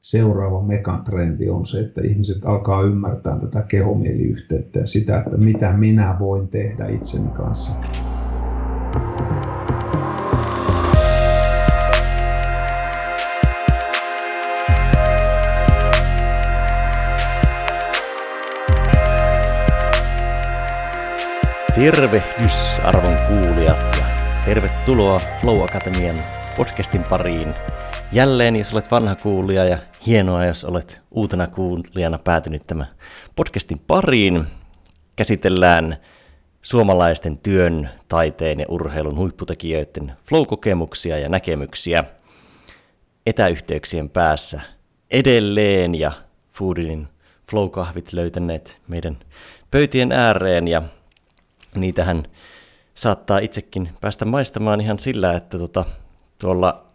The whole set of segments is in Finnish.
seuraava megatrendi on se, että ihmiset alkaa ymmärtää tätä kehomieliyhteyttä ja sitä, että mitä minä voin tehdä itseni kanssa. Tervehdys arvon kuulijat ja tervetuloa Flow Akatemian podcastin pariin. Jälleen, jos olet vanha kuulija ja hienoa, jos olet uutena kuulijana päätynyt tämän podcastin pariin. Käsitellään suomalaisten työn, taiteen ja urheilun huipputekijöiden flow-kokemuksia ja näkemyksiä etäyhteyksien päässä edelleen ja Foodinin flow-kahvit löytäneet meidän pöytien ääreen ja niitähän saattaa itsekin päästä maistamaan ihan sillä, että tota, tuolla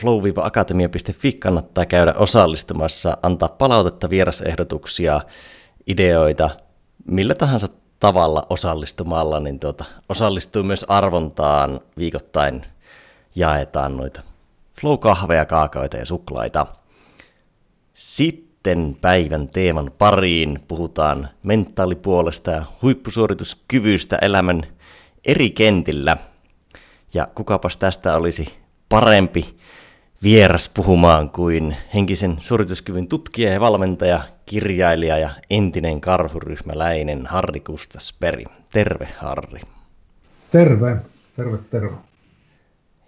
flow-akatemia.fi kannattaa käydä osallistumassa, antaa palautetta, vierasehdotuksia, ideoita, millä tahansa tavalla osallistumalla, niin tuota, osallistuu myös arvontaan viikoittain jaetaan noita flow-kahveja, kaakaoita ja suklaita. Sitten päivän teeman pariin puhutaan mentaalipuolesta ja huippusuorituskyvystä elämän eri kentillä. Ja kukapas tästä olisi parempi vieras puhumaan kuin henkisen suorituskyvyn tutkija ja valmentaja, kirjailija ja entinen karhuryhmäläinen Harri Kustasperi. Terve Harri. Terve, terve, terve.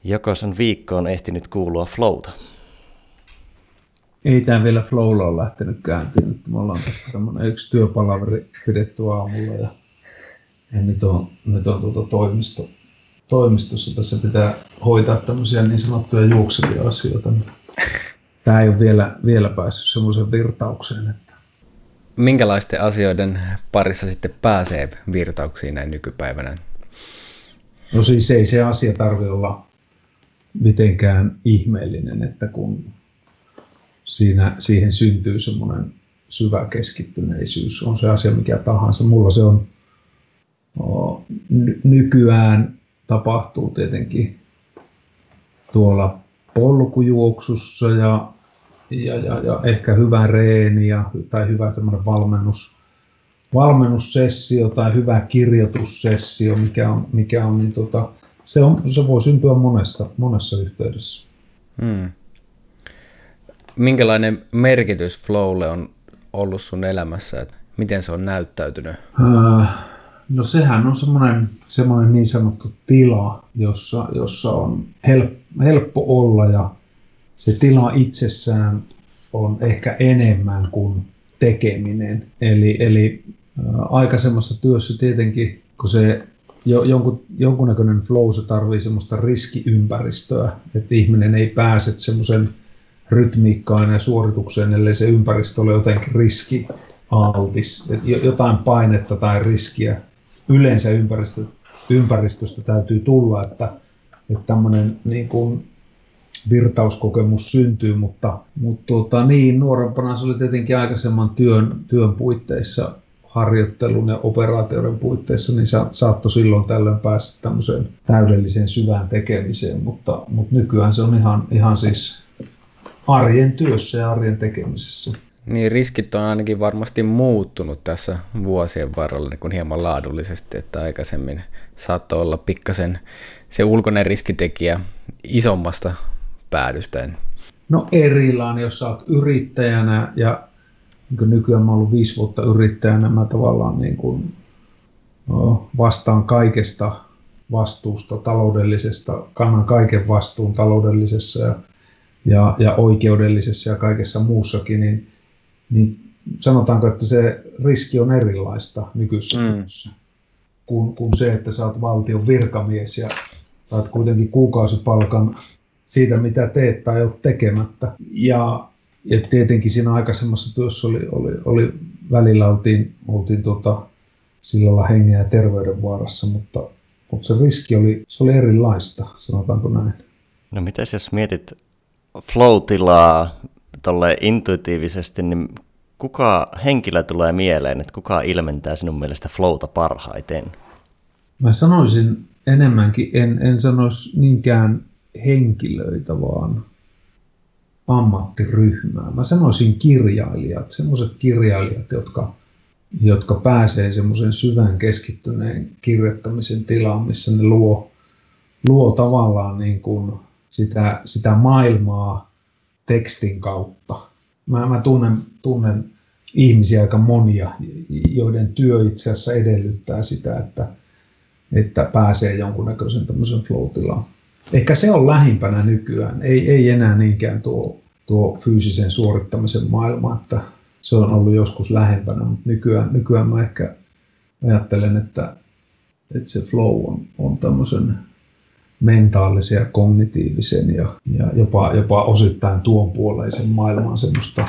Joko sen viikko on ehtinyt kuulua flowta? Ei tämä vielä flowlla ole lähtenyt kääntiin. Me ollaan tässä tämmöinen yksi työpalaveri pidetty aamulla ja, ja nyt on, nyt on tuota toimisto, toimistossa tässä pitää hoitaa tämmöisiä niin sanottuja juoksevia asioita. Tämä ei ole vielä, vielä päässyt semmoiseen virtaukseen. Että... Minkälaisten asioiden parissa sitten pääsee virtauksiin näin nykypäivänä? No siis ei se asia tarvitse olla mitenkään ihmeellinen, että kun siinä, siihen syntyy semmoinen syvä keskittyneisyys, on se asia mikä tahansa. Mulla se on nykyään tapahtuu tietenkin tuolla polkujuoksussa ja, ja, ja, ja ehkä hyvä reeni ja, tai hyvä valmennus, valmennussessio tai hyvä kirjoitussessio, mikä on, mikä on niin tota, se, on, se voi syntyä monessa, monessa yhteydessä. Hmm. Minkälainen merkitys flowlle on ollut sun elämässä? Että miten se on näyttäytynyt? Äh, No sehän on semmoinen, semmoinen niin sanottu tila, jossa, jossa on help, helppo olla ja se tila itsessään on ehkä enemmän kuin tekeminen. Eli, eli aikaisemmassa työssä tietenkin, kun se jo, jonkun, jonkunnäköinen flow, se tarvii semmoista riskiympäristöä, että ihminen ei pääse semmoisen rytmiikkaan ja suoritukseen, ellei se ympäristö ole jotenkin riskialtis, jotain painetta tai riskiä yleensä ympäristö, ympäristöstä täytyy tulla, että, että tämmöinen niin kuin virtauskokemus syntyy, mutta, mutta tuota, niin, nuorempana se oli tietenkin aikaisemman työn, työn puitteissa, harjoittelun ja operaatioiden puitteissa, niin sa, saattoi silloin tällöin päästä tämmöiseen täydelliseen syvään tekemiseen, mutta, mutta nykyään se on ihan, ihan siis arjen työssä ja arjen tekemisessä. Niin riskit on ainakin varmasti muuttunut tässä vuosien varrella niin kuin hieman laadullisesti, että aikaisemmin saattoi olla pikkasen se ulkoinen riskitekijä isommasta päädystä. No erilainen, jos sä oot yrittäjänä ja niin nykyään mä ollut viisi vuotta yrittäjänä, mä tavallaan niin kuin, vastaan kaikesta vastuusta taloudellisesta, kannan kaiken vastuun taloudellisessa ja, ja, ja oikeudellisessa ja kaikessa muussakin, niin niin sanotaanko, että se riski on erilaista nykyisessä mm. työssä kuin, kuin se, että sä oot valtion virkamies ja saat kuitenkin kuukausipalkan siitä, mitä teet tai oot tekemättä. Ja, ja tietenkin siinä aikaisemmassa työssä oli, oli, oli välillä oltiin, oltiin tota, sillä lailla hengen ja terveyden vaarassa, mutta, mutta se riski oli, se oli erilaista, sanotaanko näin. No mitä jos mietit flow-tilaa, tolle intuitiivisesti, niin kuka henkilö tulee mieleen, että kuka ilmentää sinun mielestä flowta parhaiten? Mä sanoisin enemmänkin, en, en sanoisi niinkään henkilöitä, vaan ammattiryhmää. Mä sanoisin kirjailijat, semmoiset kirjailijat, jotka, jotka pääsee semmoisen syvän keskittyneen kirjoittamisen tilaan, missä ne luo, luo tavallaan niin kuin sitä, sitä maailmaa tekstin kautta. Mä, mä tunnen, tunnen ihmisiä aika monia, joiden työ itse asiassa edellyttää sitä, että, että pääsee jonkunnäköisen tämmöisen flow-tilaan. Ehkä se on lähimpänä nykyään, ei, ei enää niinkään tuo, tuo fyysisen suorittamisen maailma, että se on ollut joskus lähempänä, mutta nykyään, nykyään mä ehkä ajattelen, että, että se flow on, on tämmöisen mentaalisen ja kognitiivisen ja, ja jopa, jopa osittain tuonpuoleisen maailman semmoista.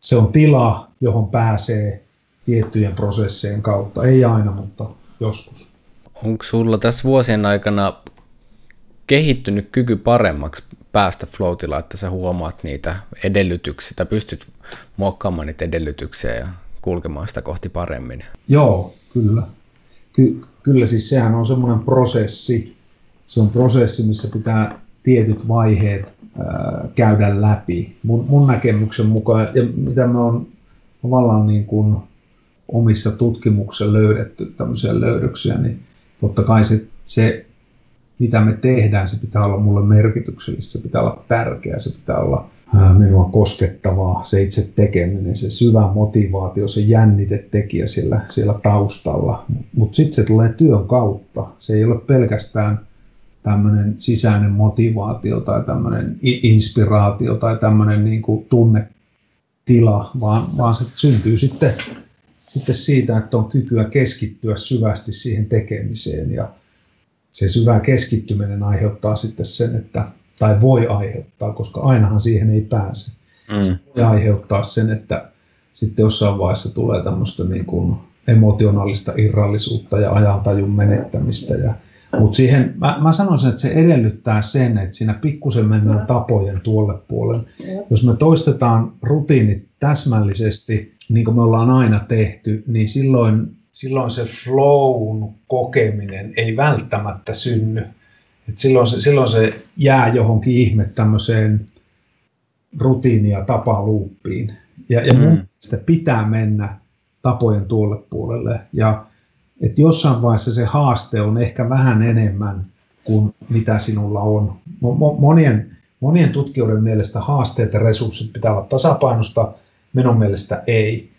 Se on tila, johon pääsee tiettyjen prosessien kautta. Ei aina, mutta joskus. Onko sulla tässä vuosien aikana kehittynyt kyky paremmaksi päästä flow että sä huomaat niitä edellytyksiä, tai pystyt muokkaamaan niitä edellytyksiä ja kulkemaan sitä kohti paremmin? Joo, kyllä. Ky- kyllä siis sehän on semmoinen prosessi, se on prosessi, missä pitää tietyt vaiheet ää, käydä läpi. Mun, mun näkemyksen mukaan, ja mitä me on tavallaan niin kuin omissa tutkimuksissa löydetty tämmöisiä löydöksiä, niin totta kai se, se, mitä me tehdään, se pitää olla mulle merkityksellistä, se pitää olla tärkeää, se pitää olla ää, minua koskettavaa, se itse tekeminen, se syvä motivaatio, se jännitetekijä siellä, siellä taustalla. Mutta mut sitten se tulee työn kautta. Se ei ole pelkästään – tämmöinen sisäinen motivaatio tai tämmöinen inspiraatio tai tämmöinen niin kuin tunnetila, vaan, vaan se syntyy sitten, sitten siitä, että on kykyä keskittyä syvästi siihen tekemiseen ja se syvä keskittyminen aiheuttaa sitten sen, että, tai voi aiheuttaa, koska ainahan siihen ei pääse. Mm. Se voi aiheuttaa sen, että sitten jossain vaiheessa tulee tämmöistä niin kuin emotionaalista irrallisuutta ja ajantajun menettämistä ja mutta siihen, mä, mä sanoisin, että se edellyttää sen, että siinä pikkusen mennään tapojen tuolle puolelle. Jos me toistetaan rutiinit täsmällisesti, niin kuin me ollaan aina tehty, niin silloin, silloin se flown kokeminen ei välttämättä synny. Et silloin, se, silloin se jää johonkin ihme tämmöiseen rutiini- ja tapaluuppiin. Ja, ja mun mm. mielestä pitää mennä tapojen tuolle puolelle. Ja että jossain vaiheessa se haaste on ehkä vähän enemmän kuin mitä sinulla on. Monien, monien tutkijoiden mielestä haasteet ja resurssit pitää olla tasapainosta, minun mielestä ei.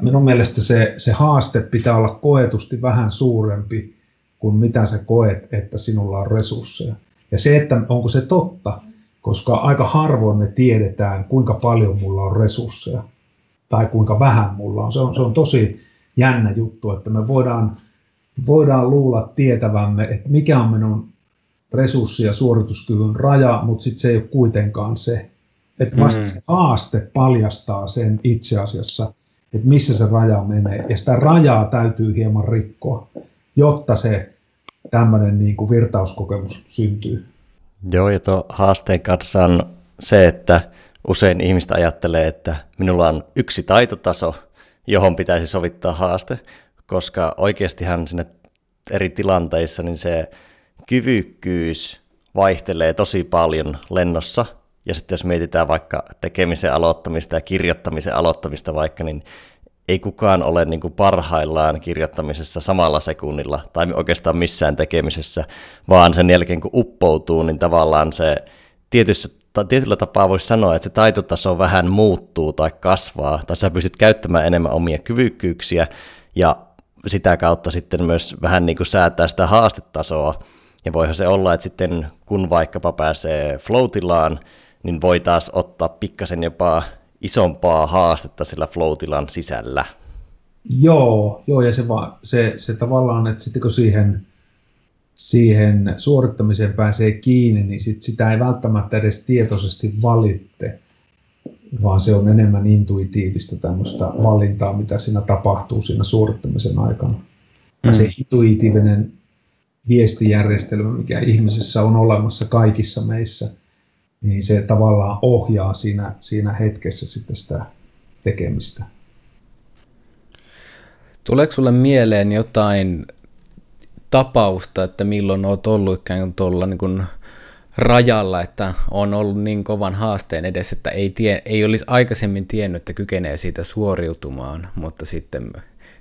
Minun mielestä se, se haaste pitää olla koetusti vähän suurempi kuin mitä sä koet, että sinulla on resursseja. Ja se, että onko se totta, koska aika harvoin me tiedetään, kuinka paljon mulla on resursseja tai kuinka vähän mulla on. Se on, se on tosi jännä juttu, että me voidaan, voidaan luulla tietävämme, että mikä on minun resurssi- ja suorituskyvyn raja, mutta sitten se ei ole kuitenkaan se. Että vasta mm. se haaste paljastaa sen itse asiassa, että missä se raja menee. Ja sitä rajaa täytyy hieman rikkoa, jotta se tämmöinen niin kuin virtauskokemus syntyy. Joo, ja tuo haasteen kanssa on se, että usein ihmistä ajattelee, että minulla on yksi taitotaso, johon pitäisi sovittaa haaste, koska oikeastihan sinne eri tilanteissa niin se kyvykkyys vaihtelee tosi paljon lennossa. Ja sitten jos mietitään vaikka tekemisen aloittamista ja kirjoittamisen aloittamista vaikka, niin ei kukaan ole niin kuin parhaillaan kirjoittamisessa samalla sekunnilla tai oikeastaan missään tekemisessä, vaan sen jälkeen kun uppoutuu, niin tavallaan se tietyssä tietyllä tapaa voisi sanoa, että se taitotaso vähän muuttuu tai kasvaa, tai sä pystyt käyttämään enemmän omia kyvykkyyksiä, ja sitä kautta sitten myös vähän niin kuin säätää sitä haastetasoa, ja voihan se olla, että sitten kun vaikkapa pääsee floatilaan, niin voi taas ottaa pikkasen jopa isompaa haastetta sillä floatilan sisällä. Joo, joo ja se, va, se, se tavallaan, että sitten kun siihen siihen suorittamiseen pääsee kiinni, niin sit sitä ei välttämättä edes tietoisesti valitte, vaan se on enemmän intuitiivista tämmöistä valintaa, mitä siinä tapahtuu siinä suorittamisen aikana. Ja se mm. intuitiivinen viestijärjestelmä, mikä ihmisessä on olemassa kaikissa meissä, niin se tavallaan ohjaa siinä, siinä hetkessä sitten sitä tekemistä. Tuleeko sulle mieleen jotain tapausta, että milloin olet ollut ikään kuin tuolla niin kuin, rajalla, että on ollut niin kovan haasteen edessä, että ei, tie, ei olisi aikaisemmin tiennyt, että kykenee siitä suoriutumaan, mutta sitten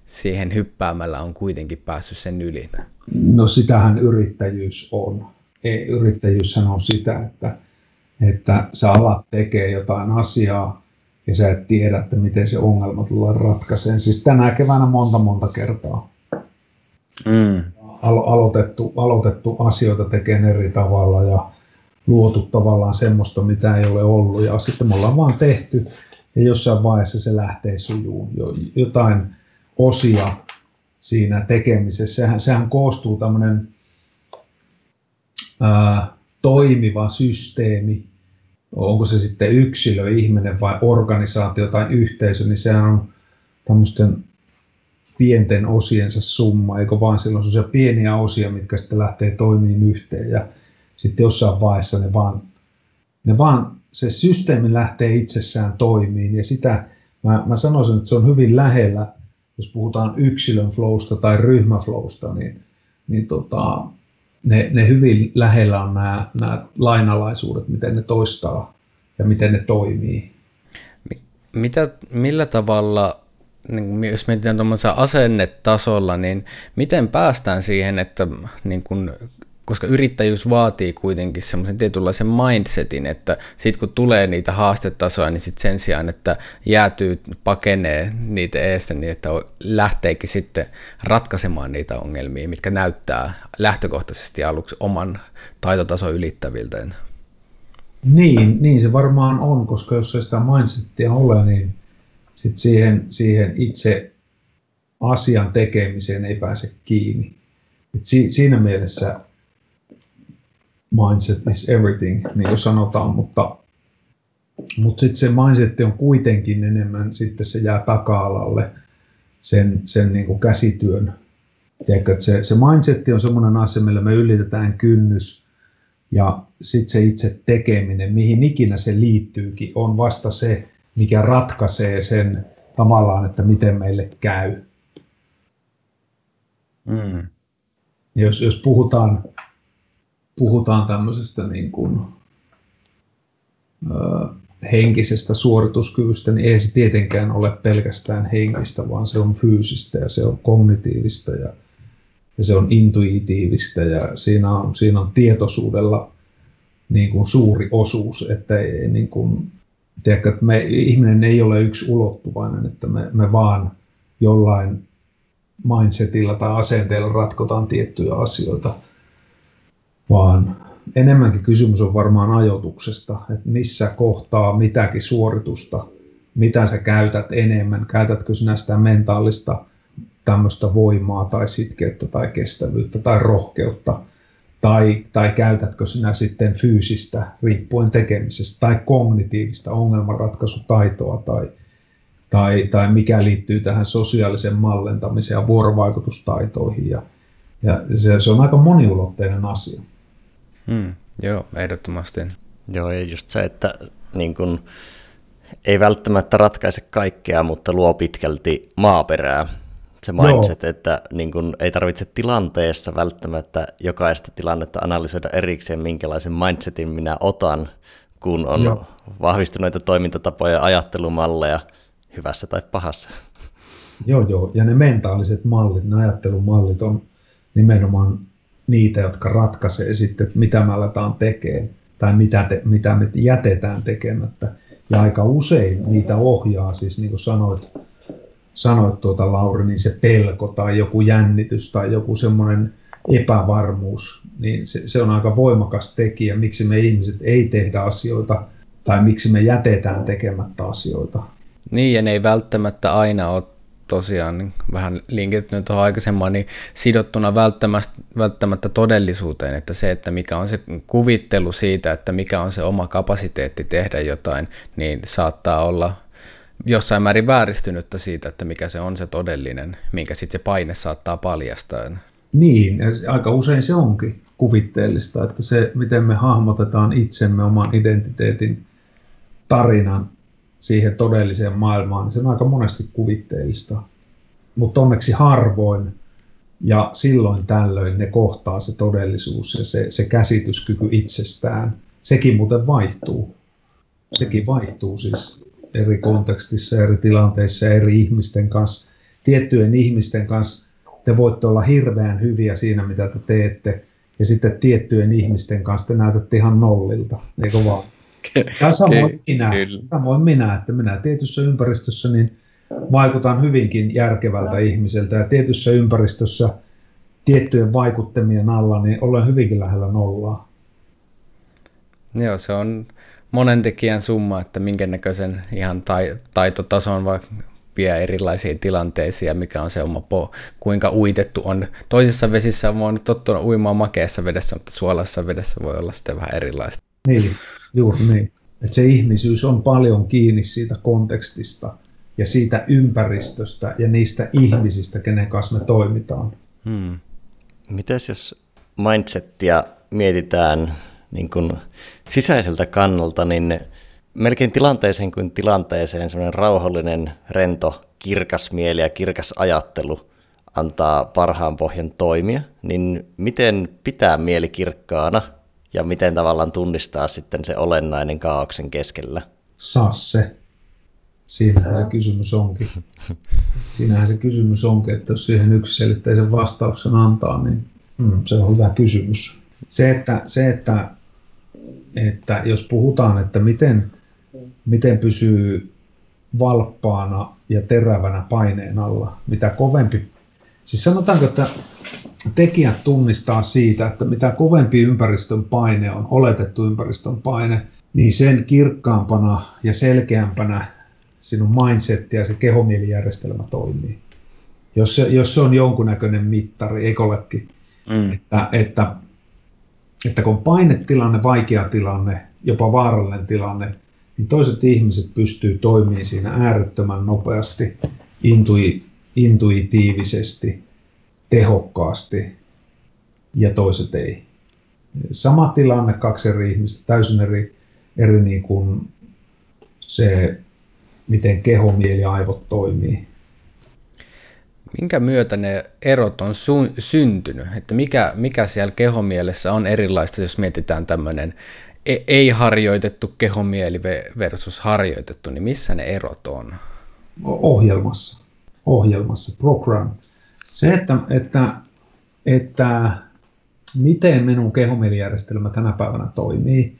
siihen hyppäämällä on kuitenkin päässyt sen yli. No sitähän yrittäjyys on. Ei, yrittäjyyshän on sitä, että, että sä alat tekee jotain asiaa ja sä et tiedä, että miten se ongelma tulee ratkaiseen. Siis tänä keväänä monta monta kertaa. Mm. Alo- aloitettu, aloitettu asioita tekemään eri tavalla ja luotu tavallaan semmoista, mitä ei ole ollut. Ja sitten me ollaan vaan tehty ja jossain vaiheessa se lähtee sujuun. Jotain osia siinä tekemisessä. Sehän, sehän koostuu tämmöinen ää, toimiva systeemi, onko se sitten yksilö, ihminen vai organisaatio tai yhteisö, niin sehän on tämmöisten pienten osiensa summa, eikö vaan silloin sellaisia pieniä osia, mitkä sitten lähtee toimiin yhteen ja sitten jossain vaiheessa ne vaan, ne vaan se systeemi lähtee itsessään toimiin ja sitä mä, mä sanoisin, että se on hyvin lähellä, jos puhutaan yksilön flowsta tai ryhmäflowsta, niin, niin tota, ne, ne hyvin lähellä on nämä, nämä lainalaisuudet, miten ne toistaa ja miten ne toimii. Mitä, millä tavalla, niin jos mietitään tuommoisella asennetasolla, niin miten päästään siihen, että niin kun koska yrittäjyys vaatii kuitenkin semmoisen tietynlaisen mindsetin, että sitten kun tulee niitä haastetasoja, niin sit sen sijaan, että jäätyy, pakenee niitä eestä, niin että lähteekin sitten ratkaisemaan niitä ongelmia, mitkä näyttää lähtökohtaisesti aluksi oman taitotason ylittäviltä. Niin, niin se varmaan on, koska jos ei sitä mindsettia ole, niin sit siihen, siihen itse asian tekemiseen ei pääse kiinni. Et si, siinä mielessä mindset is everything, niin kuin sanotaan, mutta, mutta sitten se mindset on kuitenkin enemmän, sitten se jää taka-alalle sen, sen niin kuin käsityön. Tiedätkö, että se, se mindset on semmoinen asia, millä me ylitetään kynnys, ja sitten se itse tekeminen, mihin ikinä se liittyykin, on vasta se, mikä ratkaisee sen tavallaan, että miten meille käy. Mm. Jos, jos puhutaan puhutaan tämmöisestä niin kuin, ö, henkisestä suorituskyvystä, niin ei se tietenkään ole pelkästään henkistä, vaan se on fyysistä ja se on kognitiivista ja, ja se on intuitiivista ja siinä on, siinä on tietoisuudella niin kuin suuri osuus, että ei, niin kuin, tiedätkö, että me, ihminen ei ole yksi ulottuvainen, että me, me vaan jollain mindsetillä tai asenteella ratkotaan tiettyjä asioita – vaan enemmänkin kysymys on varmaan ajoituksesta, että missä kohtaa mitäkin suoritusta, mitä sä käytät enemmän, käytätkö sinä sitä mentaalista tämmöistä voimaa tai sitkeyttä tai kestävyyttä tai rohkeutta, tai, tai käytätkö sinä sitten fyysistä riippuen tekemisestä tai kognitiivista ongelmanratkaisutaitoa tai, tai, tai mikä liittyy tähän sosiaalisen mallentamiseen ja vuorovaikutustaitoihin. Ja, ja se, se on aika moniulotteinen asia. Mm, joo, ehdottomasti. Joo, ja just se, että niin kun, ei välttämättä ratkaise kaikkea, mutta luo pitkälti maaperää. Se mindset, joo. että niin kun, ei tarvitse tilanteessa välttämättä jokaista tilannetta analysoida erikseen, minkälaisen mindsetin minä otan, kun on joo. vahvistuneita toimintatapoja ja ajattelumalleja hyvässä tai pahassa. Joo, joo. Ja ne mentaaliset mallit, ne ajattelumallit on nimenomaan niitä, jotka ratkaisee sitten, mitä me aletaan tekemään tai mitä, te, mitä me jätetään tekemättä. Ja aika usein niitä ohjaa, siis niin kuin sanoit, sanoit tuota, Lauri, niin se pelko tai joku jännitys tai joku semmoinen epävarmuus, niin se, se on aika voimakas tekijä, miksi me ihmiset ei tehdä asioita tai miksi me jätetään tekemättä asioita. Niin, ja ne ei välttämättä aina ole tosiaan niin vähän linkittynyt tuohon aikaisemmin, niin sidottuna välttämättä, välttämättä todellisuuteen, että se, että mikä on se kuvittelu siitä, että mikä on se oma kapasiteetti tehdä jotain, niin saattaa olla jossain määrin vääristynyttä siitä, että mikä se on se todellinen, minkä sitten se paine saattaa paljastaa. Niin, aika usein se onkin kuvitteellista, että se, miten me hahmotetaan itsemme oman identiteetin tarinan siihen todelliseen maailmaan, niin se on aika monesti kuvitteellista. Mutta onneksi harvoin Ja silloin tällöin ne kohtaa se todellisuus ja se, se käsityskyky itsestään. Sekin muuten vaihtuu. Sekin vaihtuu siis eri kontekstissa, eri tilanteissa, eri ihmisten kanssa. Tiettyjen ihmisten kanssa te voitte olla hirveän hyviä siinä, mitä te teette, ja sitten tiettyjen ihmisten kanssa te näytätte ihan nollilta, eikö vaan? Ja samoin minä, samoin minä, että minä tietyssä ympäristössä niin vaikutan hyvinkin järkevältä ihmiseltä ja tietyssä ympäristössä tiettyjen vaikuttamien alla niin olen hyvinkin lähellä nollaa. Joo, se on monen tekijän summa, että minkä näköisen ihan tai, taitotason vai vie erilaisiin tilanteisiin ja mikä on se oma po, kuinka uitettu on. Toisissa vesissä on voinut tottua uimaan makeassa vedessä, mutta suolassa vedessä voi olla sitten vähän erilaista. Niin, juuri niin. Että se ihmisyys on paljon kiinni siitä kontekstista ja siitä ympäristöstä ja niistä ihmisistä, kenen kanssa me toimitaan. Hmm. Mites jos mindsettia mietitään niin kuin sisäiseltä kannalta, niin melkein tilanteeseen kuin tilanteeseen semmoinen rauhallinen, rento, kirkas mieli ja kirkas ajattelu antaa parhaan pohjan toimia, niin miten pitää mieli kirkkaana ja miten tavallaan tunnistaa sitten se olennainen kaauksen keskellä? Saa se. Siinähän se kysymys onkin. Siinähän se kysymys onkin, että jos siihen yksiselitteisen vastauksen antaa, niin mm, se on hyvä kysymys. Se, että, se että, että jos puhutaan, että miten miten pysyy valppaana ja terävänä paineen alla. Mitä kovempi, siis sanotaanko, että tekijät tunnistaa siitä, että mitä kovempi ympäristön paine on, oletettu ympäristön paine, niin sen kirkkaampana ja selkeämpänä sinun mindset ja se kehomielijärjestelmä toimii. Jos se, jos se on jonkunnäköinen mittari, eikö olekin, mm. että, että, että kun on painetilanne, vaikea tilanne, jopa vaarallinen tilanne, niin toiset ihmiset pystyy toimimaan siinä äärettömän nopeasti, intui, intuitiivisesti, tehokkaasti ja toiset ei. Sama tilanne, kaksi eri ihmistä, täysin eri, eri niin kuin se, miten keho, mieli ja aivot toimii. Minkä myötä ne erot on su- syntynyt? Että mikä, mikä siellä kehomielessä on erilaista, jos mietitään tämmöinen E- ei harjoitettu kehomieli versus harjoitettu, niin missä ne erot on? Ohjelmassa. Ohjelmassa, program. Se, että, että, että miten minun kehomielijärjestelmä tänä päivänä toimii,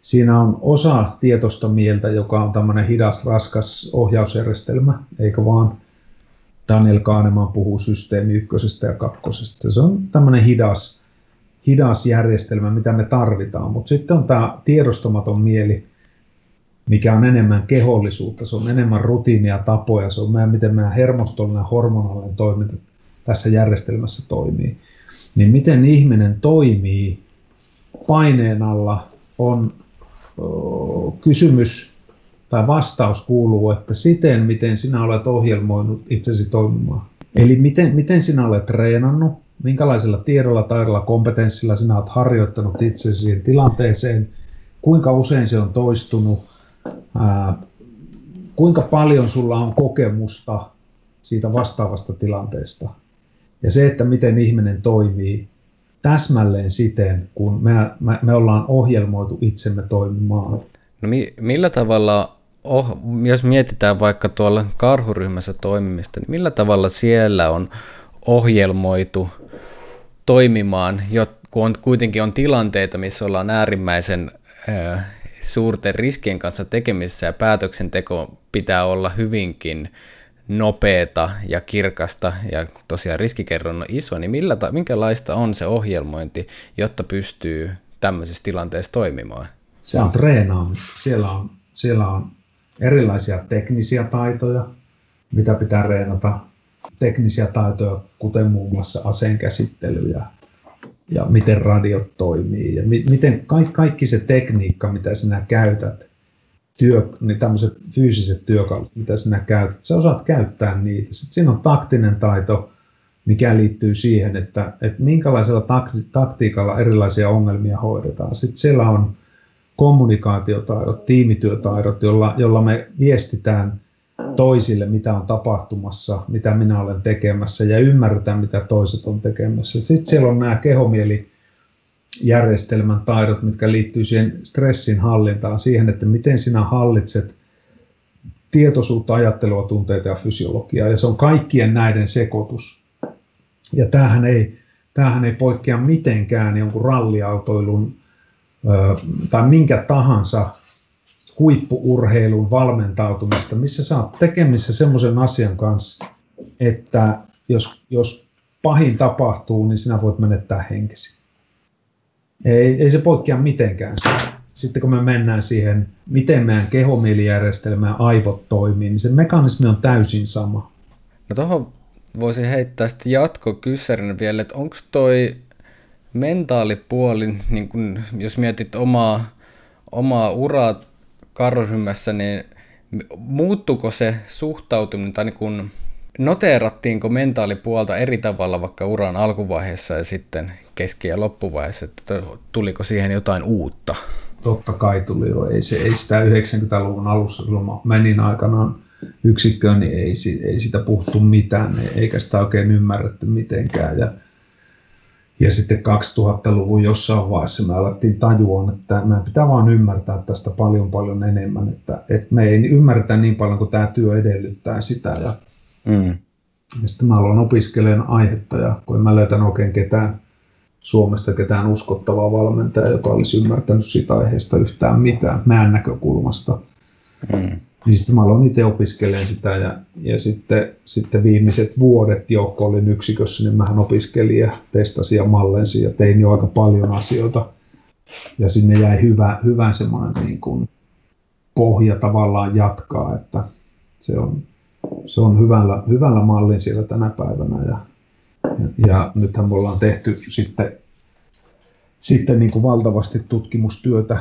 siinä on osa tietosta mieltä, joka on tämmöinen hidas, raskas ohjausjärjestelmä, eikä vaan Daniel Kahneman puhuu systeemi ykkösestä ja kakkosesta. Se on tämmöinen hidas, hidas järjestelmä, mitä me tarvitaan. Mutta sitten on tämä tiedostamaton mieli, mikä on enemmän kehollisuutta, se on enemmän rutiinia, tapoja, se on meidän, miten meidän hermostollinen hormonallinen toiminta tässä järjestelmässä toimii. Niin miten ihminen toimii paineen alla on kysymys tai vastaus kuuluu, että siten, miten sinä olet ohjelmoinut itsesi toimimaan. Eli miten, miten sinä olet treenannut, minkälaisella tiedolla, taidolla, kompetenssilla sinä olet harjoittanut itsesi siihen tilanteeseen, kuinka usein se on toistunut, ää, kuinka paljon sulla on kokemusta siitä vastaavasta tilanteesta. Ja se, että miten ihminen toimii täsmälleen siten, kun me, me, me ollaan ohjelmoitu itsemme toimimaan. No mi, millä tavalla, oh, jos mietitään vaikka tuolla karhuryhmässä toimimista, niin millä tavalla siellä on ohjelmoitu toimimaan, kun on, kuitenkin on tilanteita, missä ollaan äärimmäisen äh, suurten riskien kanssa tekemisissä ja päätöksenteko pitää olla hyvinkin nopeata ja kirkasta ja tosiaan riskikerron on iso, niin millä ta- minkälaista on se ohjelmointi, jotta pystyy tämmöisessä tilanteessa toimimaan? Se on treenaamista. Siellä on, siellä on erilaisia teknisiä taitoja, mitä pitää reenata teknisiä taitoja, kuten muun muassa aseen käsittely ja, ja miten radiot toimii ja mi, miten kaikki, kaikki se tekniikka, mitä sinä käytät, työ, niin tämmöiset fyysiset työkalut, mitä sinä käytät, sä osaat käyttää niitä. Sitten siinä on taktinen taito, mikä liittyy siihen, että, että minkälaisella taktiikalla erilaisia ongelmia hoidetaan. Sitten siellä on kommunikaatiotaidot, tiimityötaidot, jolla, jolla me viestitään – toisille, mitä on tapahtumassa, mitä minä olen tekemässä ja ymmärtää, mitä toiset on tekemässä. Sitten siellä on nämä kehomielijärjestelmän taidot, mitkä liittyy siihen stressin hallintaan, siihen, että miten sinä hallitset tietoisuutta, ajattelua, tunteita ja fysiologiaa. Ja se on kaikkien näiden sekoitus. Ja tämähän ei, tämähän ei poikkea mitenkään jonkun ralliautoilun tai minkä tahansa huippuurheilun valmentautumista, missä sä oot tekemissä semmoisen asian kanssa, että jos, jos pahin tapahtuu, niin sinä voit menettää henkesi. Ei, ei se poikkea mitenkään Sitten kun me mennään siihen, miten meidän kehomielijärjestelmä ja aivot toimii, niin se mekanismi on täysin sama. No tuohon voisin heittää sitten jatkokyssärin vielä, että onko toi mentaalipuoli, niin kun, jos mietit omaa, omaa uraa karryhmässä, niin muuttuko se suhtautuminen tai niin kun, noteerattiinko mentaalipuolta eri tavalla vaikka uran alkuvaiheessa ja sitten keski- ja loppuvaiheessa, että tuliko siihen jotain uutta? Totta kai tuli jo. Ei, se, ei sitä 90-luvun alussa, kun mä menin aikanaan yksikköön, niin ei, ei sitä puhuttu mitään, eikä sitä oikein ymmärretty mitenkään. Ja ja sitten 2000-luvun jossain vaiheessa me alettiin tajua, että meidän pitää vaan ymmärtää tästä paljon paljon enemmän, että, että me ei ymmärretä niin paljon kuin tämä työ edellyttää sitä. Ja, mm. ja sitten mä aloin opiskelemaan aihetta ja kun en mä löytänyt oikein ketään Suomesta ketään uskottavaa valmentajaa, joka olisi ymmärtänyt sitä aiheesta yhtään mitään, meidän näkökulmasta. Mm niin sitten mä aloin itse opiskelemaan sitä ja, ja sitten, sitten viimeiset vuodet jo, kun olin yksikössä, niin mähän opiskelin ja testasin ja mallensin ja tein jo aika paljon asioita. Ja sinne jäi hyvä, hyvä semmoinen niin kuin pohja tavallaan jatkaa, että se on, se on hyvällä, hyvällä mallin siellä tänä päivänä. Ja, ja, ja nythän me ollaan tehty sitten, sitten niin kuin valtavasti tutkimustyötä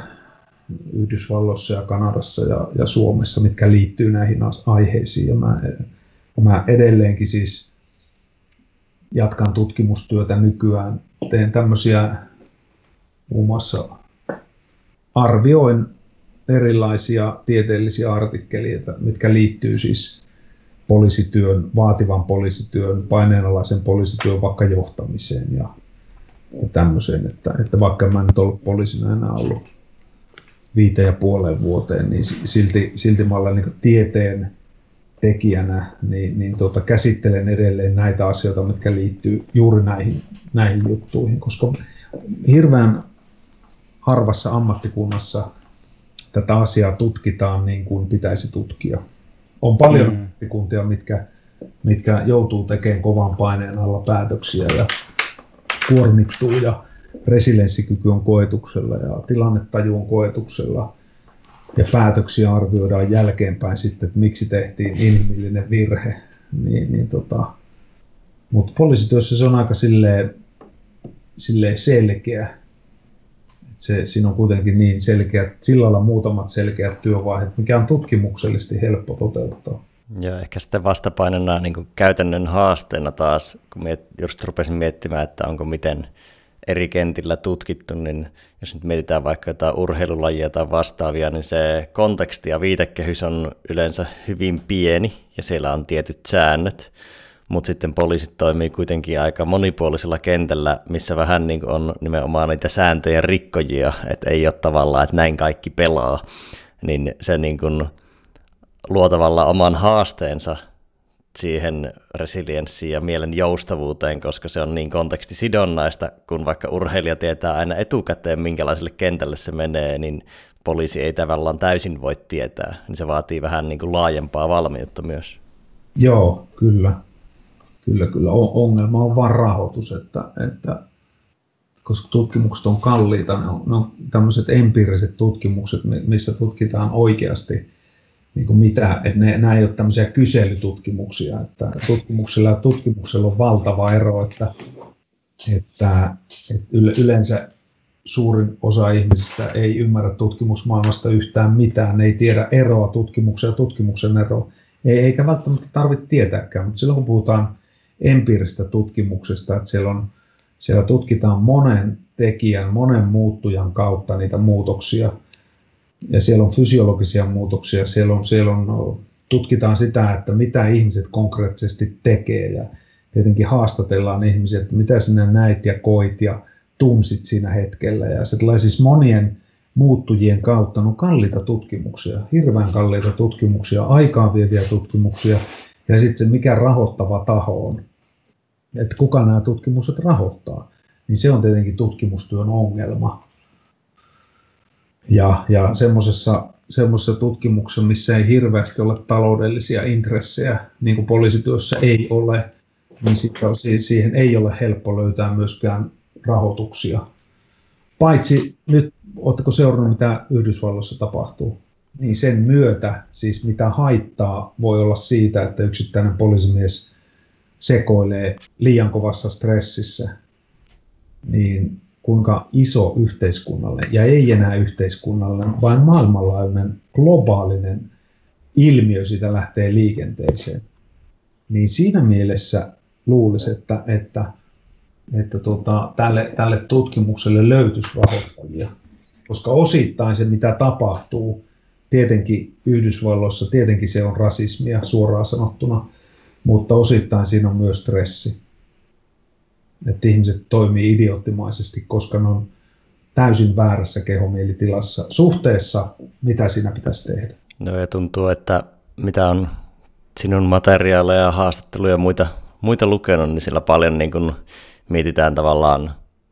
Yhdysvalloissa ja Kanadassa ja, ja Suomessa, mitkä liittyy näihin aiheisiin. Ja mä, mä edelleenkin siis jatkan tutkimustyötä nykyään. Teen tämmöisiä muun muassa arvioin erilaisia tieteellisiä artikkeleita, mitkä liittyy siis poliisityön, vaativan poliisityön, paineenalaisen poliisityön vaikka johtamiseen ja, ja tämmöiseen, että, että vaikka mä en nyt ollut poliisina enää ollut viiteen ja puoleen vuoteen, niin silti, silti mä olen niin tieteen tekijänä, niin, niin tota, käsittelen edelleen näitä asioita, mitkä liittyy juuri näihin, näihin juttuihin, koska hirveän harvassa ammattikunnassa tätä asiaa tutkitaan niin kuin pitäisi tutkia. On paljon mm. ammattikuntia, mitkä, mitkä joutuu tekemään kovan paineen alla päätöksiä ja kuormittuu ja resilienssikyky on koetuksella ja tilannetaju on koetuksella ja päätöksiä arvioidaan jälkeenpäin sitten, että miksi tehtiin inhimillinen virhe. Niin, niin tota, mutta poliisityössä se on aika silleen, silleen selkeä. Et se, siinä on kuitenkin niin selkeät, sillä lailla muutamat selkeät työvaiheet, mikä on tutkimuksellisesti helppo toteuttaa. Ja ehkä sitten vastapainona niin käytännön haasteena taas, kun miet, just rupesin miettimään, että onko miten eri kentillä tutkittu, niin jos nyt mietitään vaikka jotain urheilulajia tai vastaavia, niin se konteksti ja viitekehys on yleensä hyvin pieni ja siellä on tietyt säännöt, mutta sitten poliisit toimii kuitenkin aika monipuolisella kentällä, missä vähän niin on nimenomaan niitä sääntöjen rikkojia, että ei ole tavallaan, että näin kaikki pelaa, niin se niin kuin luo tavallaan oman haasteensa siihen resilienssiin ja mielen joustavuuteen, koska se on niin kontekstisidonnaista, kun vaikka urheilija tietää aina etukäteen, minkälaiselle kentälle se menee, niin poliisi ei tavallaan täysin voi tietää, niin se vaatii vähän niin kuin laajempaa valmiutta myös. Joo, kyllä. Kyllä, kyllä. Ongelma on vain rahoitus, että, että koska tutkimukset on kalliita, ne on, ne on tämmöiset empiiriset tutkimukset, missä tutkitaan oikeasti niin kuin mitä, että ne, nämä ei ole tämmöisiä kyselytutkimuksia, että tutkimuksella ja tutkimuksella on valtava ero, että, että, että yleensä suurin osa ihmisistä ei ymmärrä tutkimusmaailmasta yhtään mitään, ne ei tiedä eroa tutkimuksen ja tutkimuksen eroa, ei, eikä välttämättä tarvitse tietääkään, mutta silloin kun puhutaan empiiristä tutkimuksesta, että siellä, on, siellä tutkitaan monen tekijän, monen muuttujan kautta niitä muutoksia – ja siellä on fysiologisia muutoksia, siellä on, siellä on tutkitaan sitä, että mitä ihmiset konkreettisesti tekee ja tietenkin haastatellaan ihmisiä, että mitä sinä näit ja koit ja tunsit siinä hetkellä. Ja se tulee siis monien muuttujien kautta, no kalliita tutkimuksia, hirveän kalliita tutkimuksia, aikaa vieviä tutkimuksia ja sitten se mikä rahoittava taho on, että kuka nämä tutkimukset rahoittaa, niin se on tietenkin tutkimustyön ongelma. Ja, ja semmoisessa semmoisessa tutkimuksessa, missä ei hirveästi ole taloudellisia intressejä, niin kuin poliisityössä ei ole, niin siihen ei ole helppo löytää myöskään rahoituksia. Paitsi nyt, oletteko seurannut, mitä Yhdysvalloissa tapahtuu? Niin sen myötä, siis mitä haittaa voi olla siitä, että yksittäinen poliisimies sekoilee liian kovassa stressissä, niin kuinka iso yhteiskunnalle, ja ei enää yhteiskunnalle, vaan maailmanlaajuinen globaalinen ilmiö siitä lähtee liikenteeseen. Niin siinä mielessä luulisi, että, että, että tota, tälle, tälle tutkimukselle löytyisi rahoittajia. Koska osittain se, mitä tapahtuu, tietenkin Yhdysvalloissa, tietenkin se on rasismia suoraan sanottuna, mutta osittain siinä on myös stressi että ihmiset toimii idioottimaisesti, koska ne on täysin väärässä kehomielitilassa suhteessa, mitä siinä pitäisi tehdä. No ja tuntuu, että mitä on sinun materiaaleja ja haastatteluja ja muita, muita lukenut, niin sillä paljon niin kuin mietitään tavallaan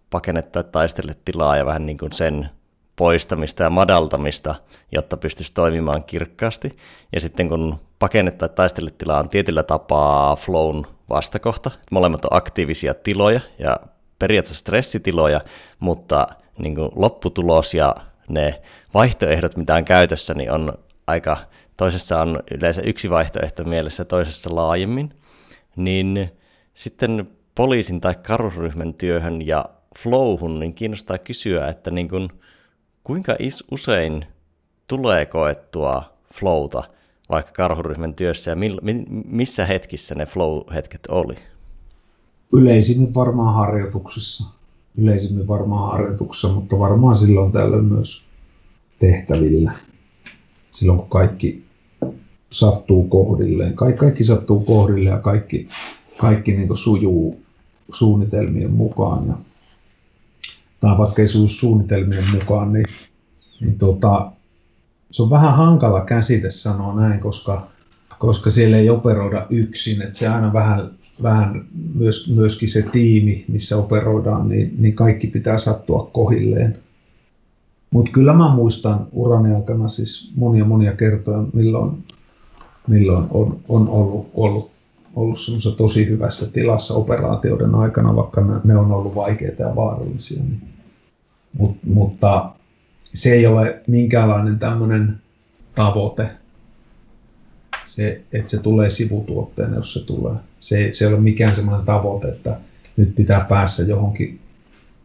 pakennetta taistelle tilaa ja vähän niin kuin sen poistamista ja madaltamista, jotta pystyisi toimimaan kirkkaasti. Ja sitten kun pakennetta taistelle tilaa on tietyllä tapaa flown vastakohta. Molemmat on aktiivisia tiloja ja periaatteessa stressitiloja, mutta niin kuin lopputulos ja ne vaihtoehdot, mitä on käytössä, niin on aika, toisessa on yleensä yksi vaihtoehto mielessä, toisessa laajemmin, niin sitten poliisin tai karusryhmän työhön ja flowhun, niin kiinnostaa kysyä, että niin kuin, kuinka is usein tulee koettua flowta vaikka karhuryhmän työssä ja mil, missä hetkissä ne flow-hetket oli? Yleisimmin varmaan harjoituksissa. Yleisimmin varmaan harjoituksissa, mutta varmaan silloin tällöin myös tehtävillä. Silloin kun kaikki sattuu kohdilleen. Kaikki, kaikki sattuu kohdilleen ja kaikki, kaikki niin sujuu suunnitelmien mukaan. Ja, tai vaikka ei suunnitelmien mukaan, niin, niin tuota, se on vähän hankala käsite sanoa näin, koska, koska siellä ei operoida yksin. Että se aina vähän, vähän myös, myöskin se tiimi, missä operoidaan, niin, niin kaikki pitää sattua kohilleen. Mutta kyllä mä muistan urani aikana siis monia monia kertoja, milloin, milloin on, on ollut, ollut, ollut semmoisessa tosi hyvässä tilassa operaatioiden aikana, vaikka ne, ne on ollut vaikeita ja vaarallisia. Niin. Mut, mutta se ei ole minkäänlainen tämmöinen tavoite, se, että se tulee sivutuotteena, jos se tulee. Se, se ei ole mikään semmoinen tavoite, että nyt pitää päässä johonkin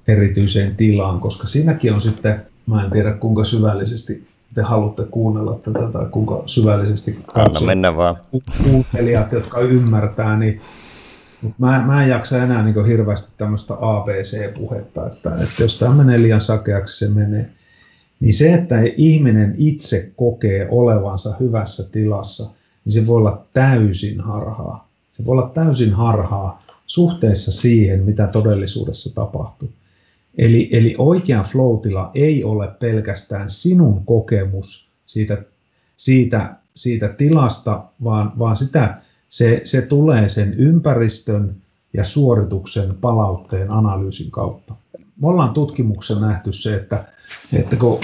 erityiseen tilaan, koska siinäkin on sitten, mä en tiedä kuinka syvällisesti te haluatte kuunnella tätä tai kuinka syvällisesti Anna mennä vaan. kuuntelijat, jotka ymmärtää, niin mutta mä, mä en jaksa enää niin hirveästi tämmöistä ABC-puhetta, että, että jos tämä menee liian sakeaksi, se menee niin se, että ihminen itse kokee olevansa hyvässä tilassa, niin se voi olla täysin harhaa. Se voi olla täysin harhaa suhteessa siihen, mitä todellisuudessa tapahtuu. Eli, eli oikea flow ei ole pelkästään sinun kokemus siitä, siitä, siitä tilasta, vaan, vaan sitä, se, se tulee sen ympäristön ja suorituksen palautteen analyysin kautta me ollaan tutkimuksessa nähty se, että, että kun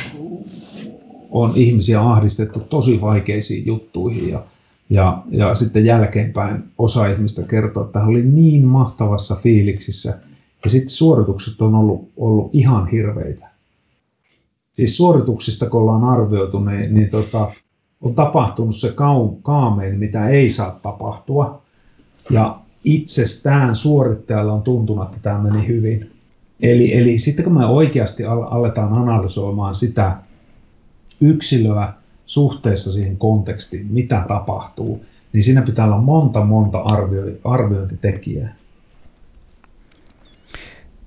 on ihmisiä ahdistettu tosi vaikeisiin juttuihin ja, ja, ja sitten jälkeenpäin osa ihmistä kertoo, että hän oli niin mahtavassa fiiliksissä ja sitten suoritukset on ollut, ollut ihan hirveitä. Siis suorituksista, kun ollaan arvioitu, niin, niin tota, on tapahtunut se kaamein, mitä ei saa tapahtua. Ja itsestään suorittajalla on tuntunut, että tämä meni hyvin. Eli, eli sitten kun me oikeasti aletaan analysoimaan sitä yksilöä suhteessa siihen kontekstiin, mitä tapahtuu, niin siinä pitää olla monta monta arvio, arviointitekijää.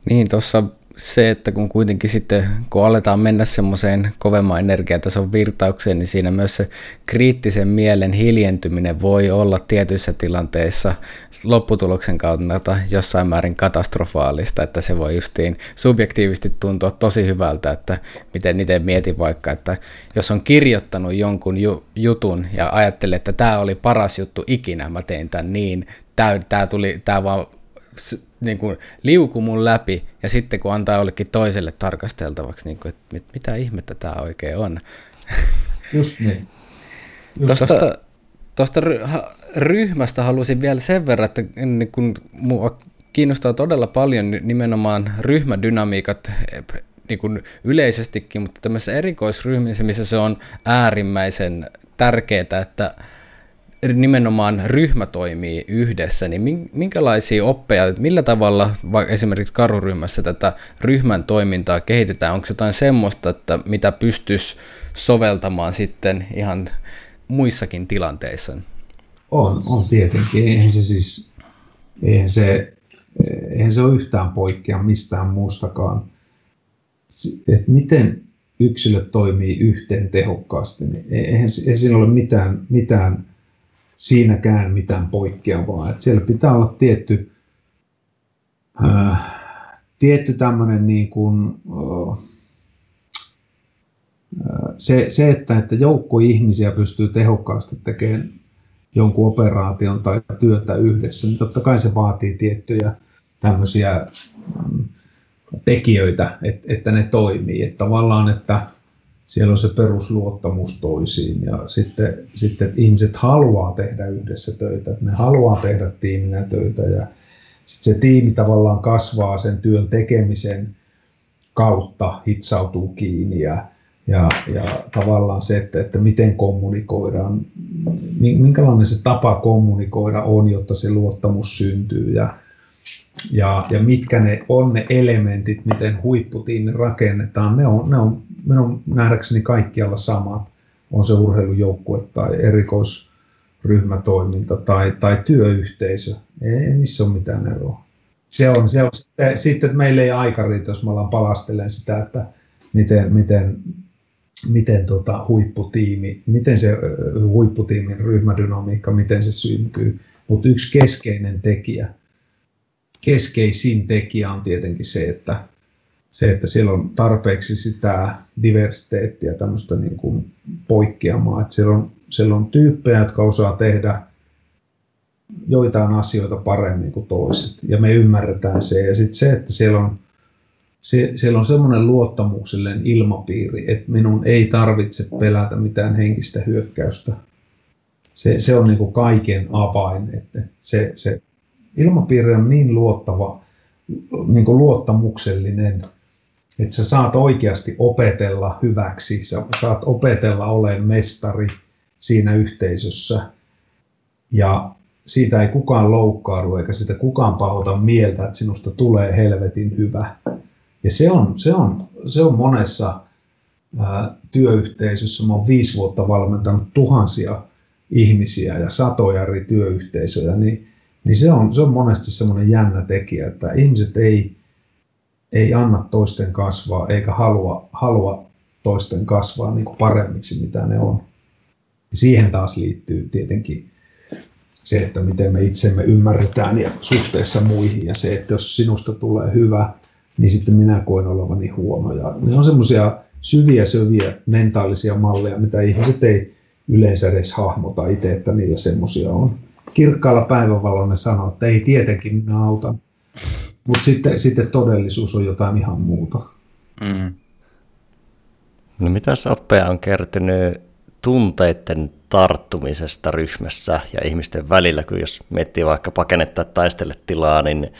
Niin, tuossa se, että kun kuitenkin sitten, kun aletaan mennä semmoiseen kovemman energiatason virtaukseen, niin siinä myös se kriittisen mielen hiljentyminen voi olla tietyissä tilanteissa lopputuloksen kautta jossain määrin katastrofaalista, että se voi justiin subjektiivisesti tuntua tosi hyvältä, että miten itse mietin vaikka, että jos on kirjoittanut jonkun ju- jutun ja ajattelee, että tämä oli paras juttu ikinä, mä tein tämän niin, tämä tuli, tämä vaan niin kuin liuku mun läpi, ja sitten kun antaa jollekin toiselle tarkasteltavaksi, niin kuin, että mit, mitä ihmettä tämä oikein on. Just niin. Just tuosta, tuosta ryhmästä halusin vielä sen verran, että niin kun mua kiinnostaa todella paljon nimenomaan ryhmädynamiikat niin kuin yleisestikin, mutta tämmöisessä erikoisryhmissä, missä se on äärimmäisen tärkeää, että nimenomaan ryhmä toimii yhdessä, niin minkälaisia oppeja, millä tavalla esimerkiksi karuryhmässä tätä ryhmän toimintaa kehitetään? Onko jotain semmoista, että mitä pystyisi soveltamaan sitten ihan muissakin tilanteissa? On, on tietenkin. Eihän se siis, eihän se, eihän se ole yhtään poikkea mistään muustakaan. että miten yksilöt toimii yhteen tehokkaasti, niin eihän, eihän siinä ole mitään, mitään siinäkään mitään poikkeavaa. Että siellä pitää olla tietty, äh, tietty tämmöinen niin kuin, äh, se, se että, että joukko ihmisiä pystyy tehokkaasti tekemään jonkun operaation tai työtä yhdessä, niin totta kai se vaatii tiettyjä tämmöisiä mm, tekijöitä, että, että ne toimii. Että tavallaan, että siellä on se perusluottamus toisiin ja sitten, sitten ihmiset haluaa tehdä yhdessä töitä, ne haluaa tehdä tiiminä töitä ja sitten se tiimi tavallaan kasvaa sen työn tekemisen kautta, hitsautuu kiinni ja, ja, ja tavallaan se, että, että miten kommunikoidaan, minkälainen se tapa kommunikoida on, jotta se luottamus syntyy ja, ja, ja mitkä ne on ne elementit, miten huipputiimi rakennetaan, ne on, ne on minun nähdäkseni kaikkialla samat, on se urheilujoukkue tai erikoisryhmätoiminta tai, tai työyhteisö, ei niissä ole mitään eroa. Se on, se on sitten, sitten meille ei aika riitä, jos me ollaan palastelemaan sitä, että miten, miten, miten tota huipputiimi, miten se huipputiimin ryhmädynamiikka, miten se syntyy. Mutta yksi keskeinen tekijä, keskeisin tekijä on tietenkin se, että se, että siellä on tarpeeksi sitä diversiteettiä, tämmöistä niin kuin poikkeamaa, että siellä on, siellä on tyyppejä, jotka osaa tehdä joitain asioita paremmin kuin toiset, ja me ymmärretään se, ja sitten se, että siellä on, se, siellä on semmoinen luottamuksellinen ilmapiiri, että minun ei tarvitse pelätä mitään henkistä hyökkäystä. Se, se on niin kuin kaiken avain, että se, se ilmapiiri on niin luottava, niin kuin luottamuksellinen, että sä saat oikeasti opetella hyväksi, sä saat opetella olemaan mestari siinä yhteisössä. Ja siitä ei kukaan loukkaudu eikä sitä kukaan pahota mieltä, että sinusta tulee helvetin hyvä. Ja se on, se on, se on monessa ää, työyhteisössä, mä oon viisi vuotta valmentanut tuhansia ihmisiä ja satoja eri työyhteisöjä, niin, niin se, on, se on monesti semmoinen jännä tekijä, että ihmiset ei, ei anna toisten kasvaa eikä halua, halua toisten kasvaa niin kuin paremmiksi, mitä ne on. Siihen taas liittyy tietenkin se, että miten me itsemme ymmärretään ja suhteessa muihin ja se, että jos sinusta tulee hyvä, niin sitten minä koen olevani huono. Ja ne on semmoisia syviä, syviä mentaalisia malleja, mitä ihmiset ei yleensä edes hahmota itse, että niillä semmoisia on. Kirkkaalla päivänvalolla ne sanoo, että ei tietenkin minä autan. Mutta sitten, sitten todellisuus on jotain ihan muuta. Mm. No mitäs oppeja on kertynyt tunteiden tarttumisesta ryhmässä ja ihmisten välillä, kun jos miettii vaikka pakennetta tai taistele tilaa, niin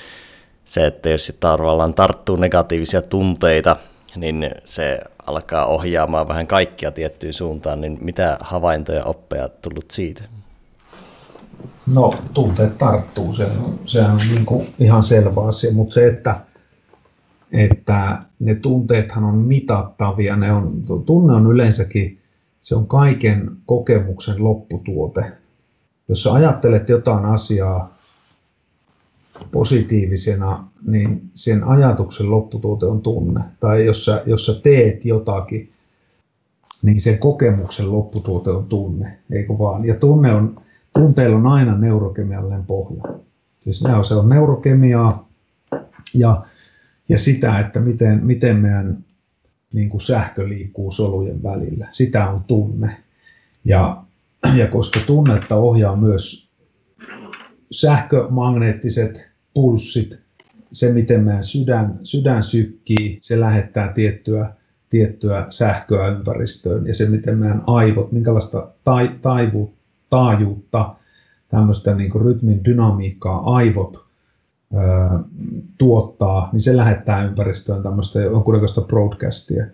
se, että jos tavallaan tarttuu negatiivisia tunteita, niin se alkaa ohjaamaan vähän kaikkia tiettyyn suuntaan, niin mitä havaintoja oppeja tullut siitä? No, tunteet tarttuu, se, sehän on niin kuin ihan selvä asia, mutta se, että, että ne tunteethan on mitattavia, ne on, tunne on yleensäkin, se on kaiken kokemuksen lopputuote. Jos sä ajattelet jotain asiaa positiivisena, niin sen ajatuksen lopputuote on tunne. Tai jos sä, jos sä teet jotakin, niin sen kokemuksen lopputuote on tunne, eikö vaan? Ja tunne on, tunteilla on aina neurokemiallinen pohja. Siis ne on, se on neurokemiaa ja, ja sitä, että miten, miten meidän niin kuin sähkö liikkuu solujen välillä. Sitä on tunne. Ja, ja koska tunnetta ohjaa myös sähkömagneettiset pulssit, se miten meidän sydän, sydän sykkii, se lähettää tiettyä, tiettyä sähköä ympäristöön ja se miten meidän aivot, minkälaista tai, taivu, taajuutta, tämmöistä niin kuin rytmin dynamiikkaa aivot ö, tuottaa, niin se lähettää ympäristöön tämmöistä jonkunnäköistä broadcastia.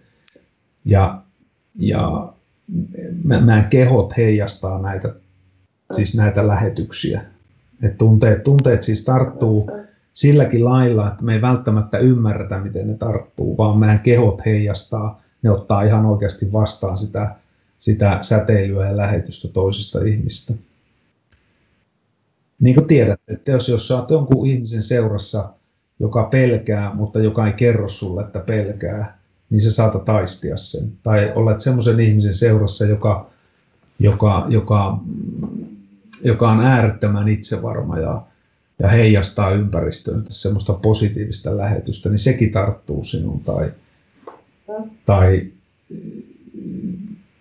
Ja, ja meidän kehot heijastaa näitä, siis näitä lähetyksiä. Et tunteet, tunteet siis tarttuu silläkin lailla, että me ei välttämättä ymmärretä, miten ne tarttuu, vaan meidän kehot heijastaa, ne ottaa ihan oikeasti vastaan sitä, sitä säteilyä ja lähetystä toisista ihmistä. Niin kuin tiedät, että jos, jos olet jonkun ihmisen seurassa, joka pelkää, mutta joka ei kerro sulle, että pelkää, niin se saatat taistia sen. Tai olet semmoisen ihmisen seurassa, joka, joka, joka, joka on äärettömän itsevarma ja, ja heijastaa ympäristöön semmoista positiivista lähetystä, niin sekin tarttuu sinun. Tai, tai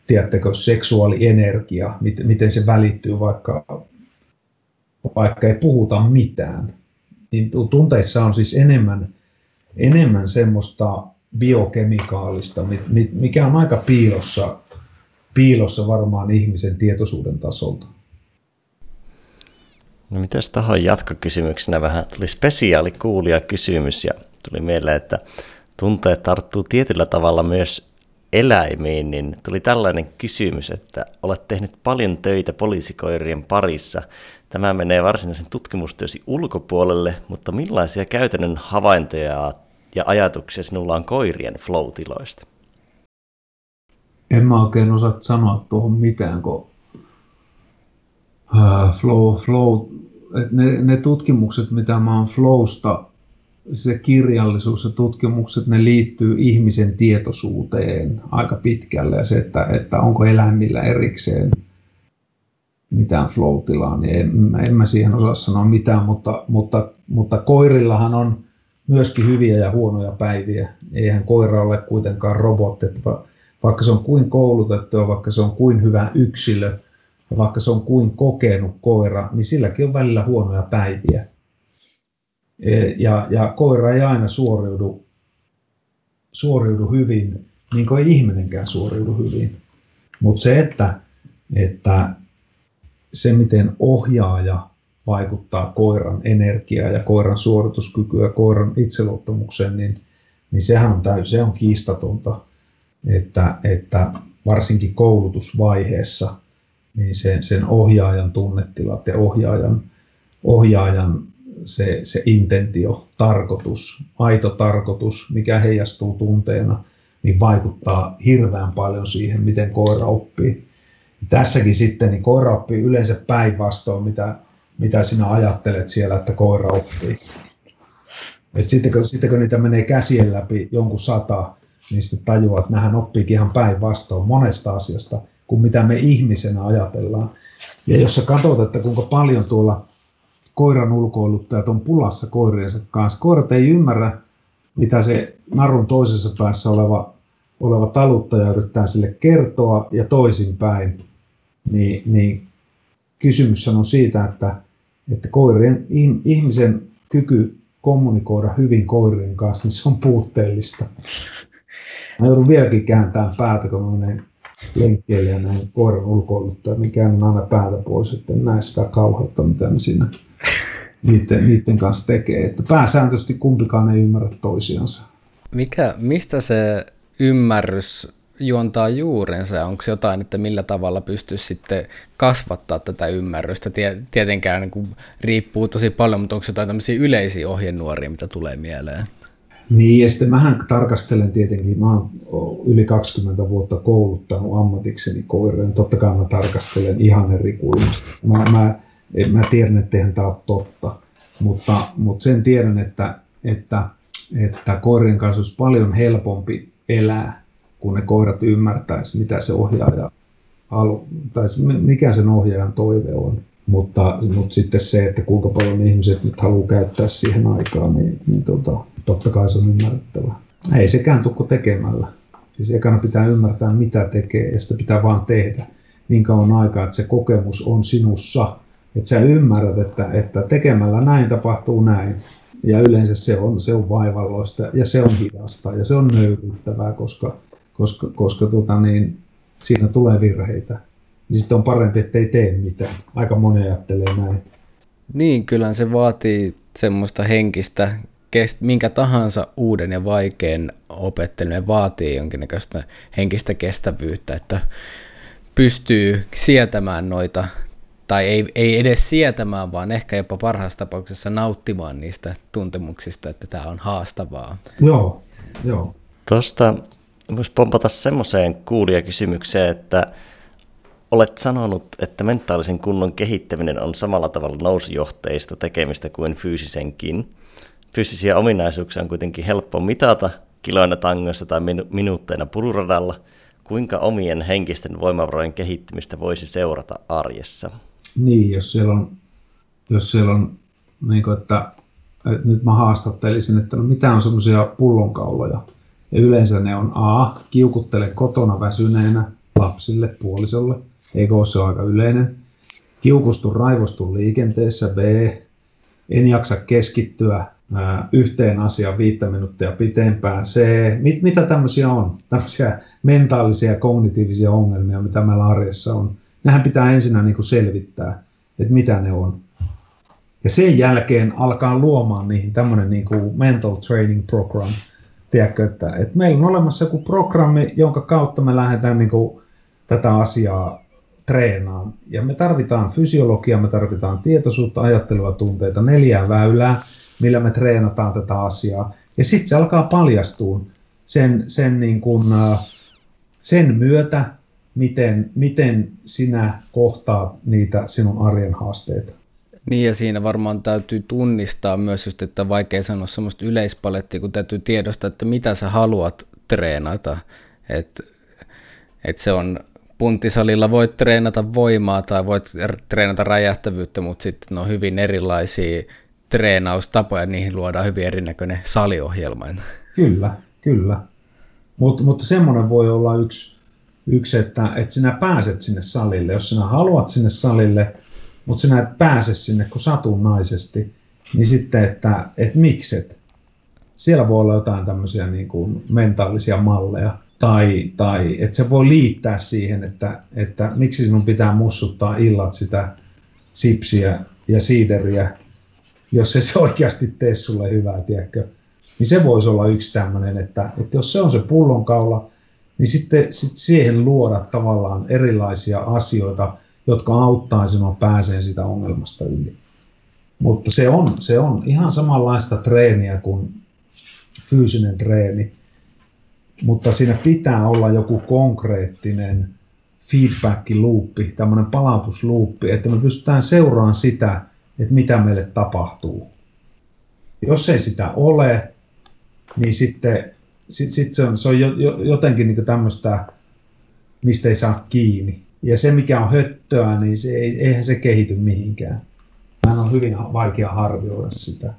tiedättekö, seksuaalienergia, miten se välittyy vaikka, vaikka ei puhuta mitään. Niin tunteissa on siis enemmän, enemmän semmoista biokemikaalista, mikä on aika piilossa, piilossa varmaan ihmisen tietoisuuden tasolta. No mitäs tähän jatkokysymyksenä vähän tuli spesiaali kuulija kysymys ja tuli mieleen, että tunteet tarttuu tietyllä tavalla myös eläimiin, niin tuli tällainen kysymys, että olet tehnyt paljon töitä poliisikoirien parissa. Tämä menee varsinaisen tutkimustyösi ulkopuolelle, mutta millaisia käytännön havaintoja ja ajatuksia sinulla on koirien flow-tiloista? En mä oikein osaa sanoa tuohon mitään, kun uh, flow, flow ne, ne tutkimukset, mitä mä oon flowsta, se kirjallisuus ja tutkimukset, ne liittyy ihmisen tietoisuuteen aika pitkälle ja se, että, että onko eläimillä erikseen mitään flow-tilaa, niin en, en mä siihen osaa sanoa mitään, mutta, mutta, mutta koirillahan on myöskin hyviä ja huonoja päiviä. Eihän koira ole kuitenkaan robotti, vaikka se on kuin koulutettu ja vaikka se on kuin hyvä yksilö ja vaikka se on kuin kokenut koira, niin silläkin on välillä huonoja päiviä. E, ja, ja koira ei aina suoriudu, suoriudu hyvin, niin kuin ei ihminenkään suoriudu hyvin. Mutta se, että, että se miten ohjaaja vaikuttaa koiran energiaa ja koiran suorituskykyä, koiran itseluottamukseen, niin, niin sehän on täysin, se on kiistatonta, että, että varsinkin koulutusvaiheessa niin sen, sen ohjaajan tunnetilat ja ohjaajan, ohjaajan se, se intentio, tarkoitus, aito tarkoitus, mikä heijastuu tunteena, niin vaikuttaa hirveän paljon siihen, miten koira oppii. Tässäkin sitten niin koira oppii yleensä päinvastoin, mitä mitä sinä ajattelet siellä, että koira oppii. Et sitten, kun, sitten kun niitä menee käsien läpi jonkun sata, niin sitten tajuaa, että nämähän oppiikin ihan päinvastoin monesta asiasta kuin mitä me ihmisenä ajatellaan. Ja jos sä katsot, että kuinka paljon tuolla koiran ulkoiluttajat on pulassa koiriensa kanssa, koirat ei ymmärrä, mitä se narun toisessa päässä oleva, oleva taluttaja yrittää sille kertoa ja toisinpäin, niin, niin kysymys on siitä, että, että koirien, ihmisen kyky kommunikoida hyvin koirien kanssa, niin se on puutteellista. Mä joudun vieläkin kääntämään päätä, kun mä menen ja näin koiran ulkoiluttaa, niin käännän aina päätä pois, että sitä kauheutta, mitä ne siinä niiden, niiden kanssa tekee. Että pääsääntöisesti kumpikaan ei ymmärrä toisiansa. Mikä, mistä se ymmärrys juontaa juurensa onko jotain, että millä tavalla pystyisi sitten kasvattaa tätä ymmärrystä? Tietenkään niin kuin riippuu tosi paljon, mutta onko jotain tämmöisiä yleisiä ohjenuoria, mitä tulee mieleen? Niin, ja sitten mähän tarkastelen tietenkin, mä oon yli 20 vuotta kouluttanut ammatikseni koireen. Totta kai mä tarkastelen ihan eri kulmasta. Mä, mä, mä tiedän, että eihän tämä ole totta. mutta, mutta sen tiedän, että, että, että koirien kanssa olisi paljon helpompi elää, kun ne koirat ymmärtäisi, mitä se ohjaaja halu, tai mikä sen ohjaajan toive on. Mutta, mutta sitten se, että kuinka paljon ihmiset nyt haluaa käyttää siihen aikaan, niin, niin tota, totta kai se on ymmärrettävä. Ei sekään tukko tekemällä. Siis ekana pitää ymmärtää, mitä tekee, ja sitä pitää vaan tehdä niin kauan aikaa, että se kokemus on sinussa. Että sä ymmärrät, että, että tekemällä näin tapahtuu näin. Ja yleensä se on, se on vaivalloista ja se on hidasta ja se on nöyryyttävää, koska, koska, koska tota niin, siinä tulee virheitä. Niin sitten on parempi, että ei tee mitään. Aika moni ajattelee näin. Niin, kyllä se vaatii semmoista henkistä, kest, minkä tahansa uuden ja vaikean opettelun vaatii jonkinnäköistä henkistä kestävyyttä, että pystyy sietämään noita, tai ei, ei edes sietämään, vaan ehkä jopa parhaassa tapauksessa nauttimaan niistä tuntemuksista, että tämä on haastavaa. Joo, joo. Tuosta voisi pompata semmoiseen kuulijakysymykseen, että olet sanonut, että mentaalisen kunnon kehittäminen on samalla tavalla nousujohteista tekemistä kuin fyysisenkin. Fyysisiä ominaisuuksia on kuitenkin helppo mitata kiloina tangoissa tai minuutteina pururadalla – Kuinka omien henkisten voimavarojen kehittymistä voisi seurata arjessa? Niin, jos siellä on, jos siellä on niin kuin, että, että nyt mä haastattelisin, että no mitä on semmoisia pullonkauloja. Ja yleensä ne on A, kiukuttele kotona väsyneenä lapsille, puolisolle, eikö ole se aika yleinen. Kiukustu, raivostu liikenteessä, B, en jaksa keskittyä yhteen asiaan viittä minuuttia pitempään. Se, mit, mitä tämmöisiä on? Tämmöisiä mentaalisia ja kognitiivisia ongelmia, mitä meillä arjessa on. Nehän pitää ensinnä niin kuin selvittää, että mitä ne on. Ja sen jälkeen alkaa luomaan niihin tämmöinen niin kuin mental training program. Tiedätkö, että, että meillä on olemassa joku programmi, jonka kautta me lähdetään niin kuin tätä asiaa treenaan. Ja me tarvitaan fysiologiaa, me tarvitaan tietoisuutta, ajattelua, tunteita, neljää väylää, millä me treenataan tätä asiaa. Ja sitten se alkaa paljastua sen, sen, niin kun, sen myötä, miten, miten sinä kohtaat niitä sinun arjen haasteita. Niin ja siinä varmaan täytyy tunnistaa myös just, että vaikea sanoa semmoista yleispalettia, kun täytyy tiedostaa, että mitä sä haluat treenata. Että et se on punttisalilla voit treenata voimaa tai voit treenata räjähtävyyttä, mutta sitten ne on hyvin erilaisia treenaustapoja, niihin luodaan hyvin erinäköinen saliohjelma. Kyllä, kyllä. Mut, mutta semmoinen voi olla yksi, yksi että, että sinä pääset sinne salille. Jos sinä haluat sinne salille, mutta sinä et pääse sinne kun satunnaisesti, niin sitten, että, että mikset. Siellä voi olla jotain tämmöisiä niin kuin mentaalisia malleja. Tai, tai että se voi liittää siihen, että, että miksi sinun pitää mussuttaa illat sitä sipsiä ja siideriä jos se oikeasti tee sulle hyvää, tiedätkö? Niin se voisi olla yksi tämmöinen, että, että jos se on se pullonkaula, niin sitten sit siihen luoda tavallaan erilaisia asioita, jotka auttaa sinua pääseen sitä ongelmasta yli. Mutta se on, se on ihan samanlaista treeniä kuin fyysinen treeni, mutta siinä pitää olla joku konkreettinen feedback-luuppi, tämmöinen palautusluuppi, että me pystytään seuraamaan sitä, että mitä meille tapahtuu. Jos ei sitä ole, niin sitten sit, sit se on, se on jo, jo, jotenkin niin tämmöistä, mistä ei saa kiinni. Ja se, mikä on höttöä, niin se ei, eihän se kehity mihinkään. Mä on hyvin vaikea harvioida sitä.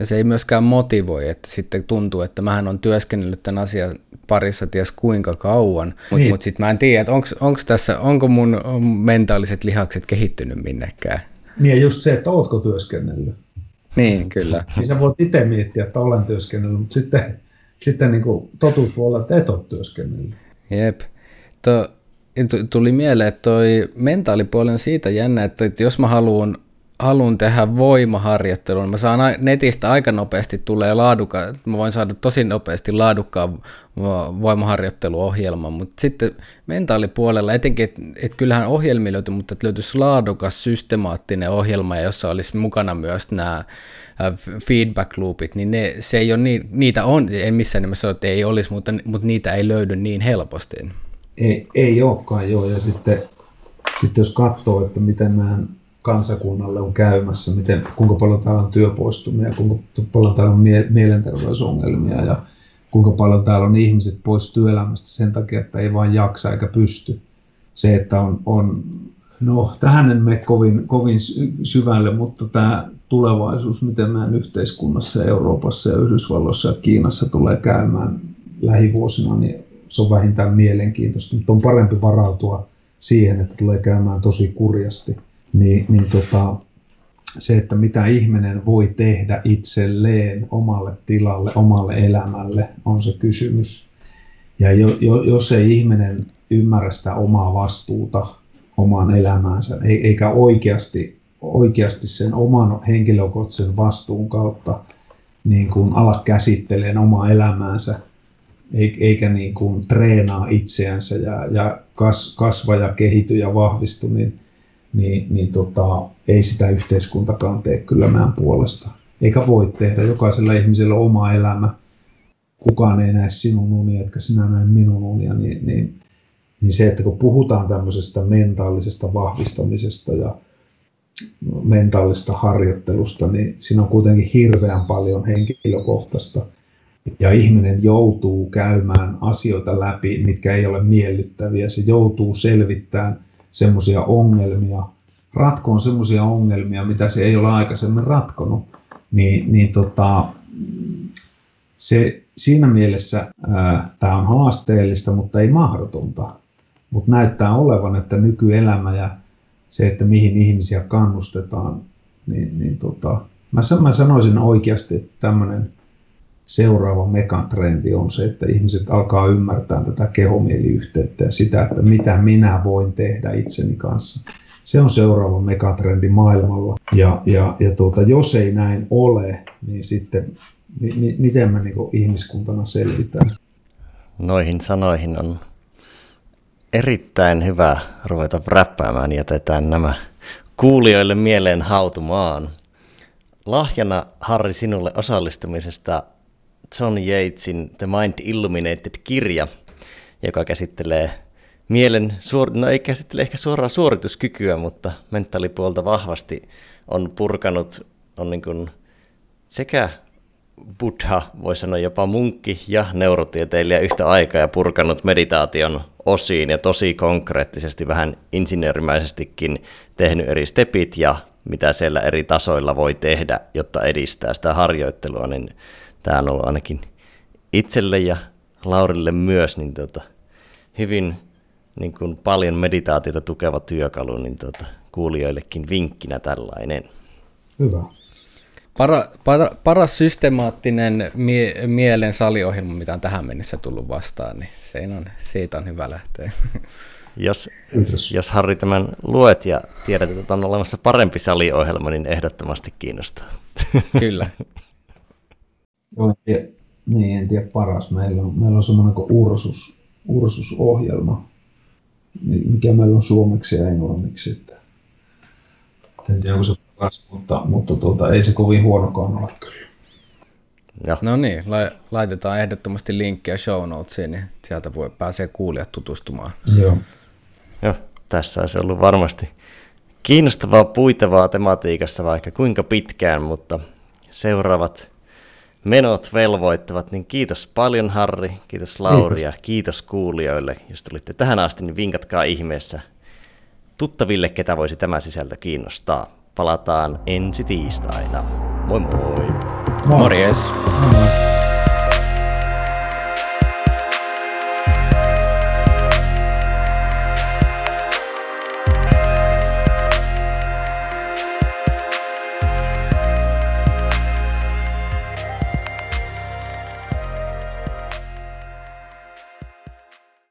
Ja se ei myöskään motivoi, että sitten tuntuu, että mähän on työskennellyt tämän asian parissa ties kuinka kauan, mutta niin. mut sitten mä en tiedä, että onko tässä, onko mun mentaaliset lihakset kehittynyt minnekään. Niin ja just se, että ootko työskennellyt. Niin, kyllä. Niin sä voit itse miettiä, että olen työskennellyt, mutta sitten, sitten niin kuin totuus voi olla, että et ole työskennellyt. Jep. To, tuli mieleen, että toi mentaalipuoli on siitä jännä, että jos mä haluan haluan tehdä voimaharjoittelun, mä saan netistä aika nopeasti tulee laadukka, mä voin saada tosi nopeasti laadukkaan voimaharjoitteluohjelman, mutta sitten mentaalipuolella etenkin, että et kyllähän ohjelmia löytyy, mutta että löytyisi laadukas, systemaattinen ohjelma, jossa olisi mukana myös nämä feedback loopit, niin ne, se ei ole niin, niitä on, en missään nimessä ole, että ei olisi, mutta, mutta niitä ei löydy niin helposti. Ei, ei olekaan joo, ja sitten, sitten jos katsoo, että miten nämä kansakunnalle on käymässä, miten, kuinka paljon täällä on työpoistumia, kuinka paljon täällä on mie- mielenterveysongelmia ja kuinka paljon täällä on ihmiset pois työelämästä sen takia, että ei vain jaksa eikä pysty. Se, että on, on no tähän en mene kovin, kovin syvälle, mutta tämä tulevaisuus, miten meidän yhteiskunnassa, Euroopassa ja Yhdysvalloissa ja Kiinassa tulee käymään lähivuosina, niin se on vähintään mielenkiintoista, mutta on parempi varautua siihen, että tulee käymään tosi kurjasti. Niin, niin tota, se, että mitä ihminen voi tehdä itselleen, omalle tilalle, omalle elämälle, on se kysymys. Ja jo, jo, jos ei ihminen ymmärrä sitä omaa vastuuta omaan elämäänsä, eikä oikeasti, oikeasti sen oman henkilökohtaisen vastuun kautta niin kuin ala käsitteleen omaa elämäänsä, eikä niin kuin treenaa itseänsä ja, ja kas, kasva ja kehity ja vahvistu, niin, niin, niin tota, ei sitä yhteiskuntakaan tee kyllä meidän puolesta. Eikä voi tehdä. Jokaisella ihmisellä on oma elämä. Kukaan ei näe sinun unia, etkä sinä näe minun unia. Niin, niin, niin se, että kun puhutaan tämmöisestä mentaalisesta vahvistamisesta ja mentaalista harjoittelusta, niin siinä on kuitenkin hirveän paljon henkilökohtaista – ja ihminen joutuu käymään asioita läpi, mitkä ei ole miellyttäviä. Se joutuu selvittämään semmoisia ongelmia, ratkoon semmoisia ongelmia, mitä se ei ole aikaisemmin ratkonut. Niin, niin tota, se, siinä mielessä tämä on haasteellista, mutta ei mahdotonta. Mutta näyttää olevan, että nykyelämä ja se, että mihin ihmisiä kannustetaan, niin, niin tota, mä, mä sanoisin oikeasti, että tämmöinen seuraava megatrendi on se, että ihmiset alkaa ymmärtää tätä kehomieliyhteyttä ja sitä, että mitä minä voin tehdä itseni kanssa. Se on seuraava megatrendi maailmalla. Ja, ja, ja tuota, jos ei näin ole, niin sitten mi, miten me niin ihmiskuntana selvitään? Noihin sanoihin on erittäin hyvä ruveta räppäämään. Jätetään nämä kuulijoille mieleen hautumaan. Lahjana Harri sinulle osallistumisesta John Yatesin The Mind Illuminated-kirja, joka käsittelee mielen, suor- no ei käsittele ehkä suoraan suorituskykyä, mutta mentaalipuolta vahvasti on purkanut, on niin kuin sekä Buddha, voi sanoa jopa munkki ja neurotieteilijä yhtä aikaa ja purkanut meditaation osiin ja tosi konkreettisesti vähän insinöörimäisestikin tehnyt eri stepit ja mitä siellä eri tasoilla voi tehdä, jotta edistää sitä harjoittelua, niin tämä on ollut ainakin itselle ja Laurille myös niin tota, hyvin niin kuin paljon meditaatiota tukeva työkalu, niin tota, kuulijoillekin vinkkinä tällainen. Hyvä. Para, para, paras systemaattinen mie, mielen saliohjelma, mitä on tähän mennessä tullut vastaan, niin se on, siitä on hyvä lähteä. Jos, jos Harri tämän luet ja tiedät, että on olemassa parempi saliohjelma, niin ehdottomasti kiinnostaa. Kyllä. Joo, en tiedä, niin, en tiedä paras. Meillä on, meillä on semmoinen kuin Ursus, Ursus-ohjelma, mikä meillä on suomeksi ja englanniksi. Että, en tiedä, onko se paras, mutta, mutta tuota, ei se kovin huonokaan ole kyllä. Ja. No niin, laitetaan ehdottomasti linkkiä show notesiin, niin sieltä voi pääsee kuulijat tutustumaan. Joo. Joo, tässä olisi ollut varmasti kiinnostavaa puitavaa tematiikassa vaikka kuinka pitkään, mutta seuraavat menot velvoittavat, niin kiitos paljon Harri, kiitos Lauri kiitos. ja kiitos kuulijoille. Jos tulitte tähän asti, niin vinkatkaa ihmeessä tuttaville, ketä voisi tämä sisältö kiinnostaa. Palataan ensi tiistaina. Moi moi! Morjes! Moi.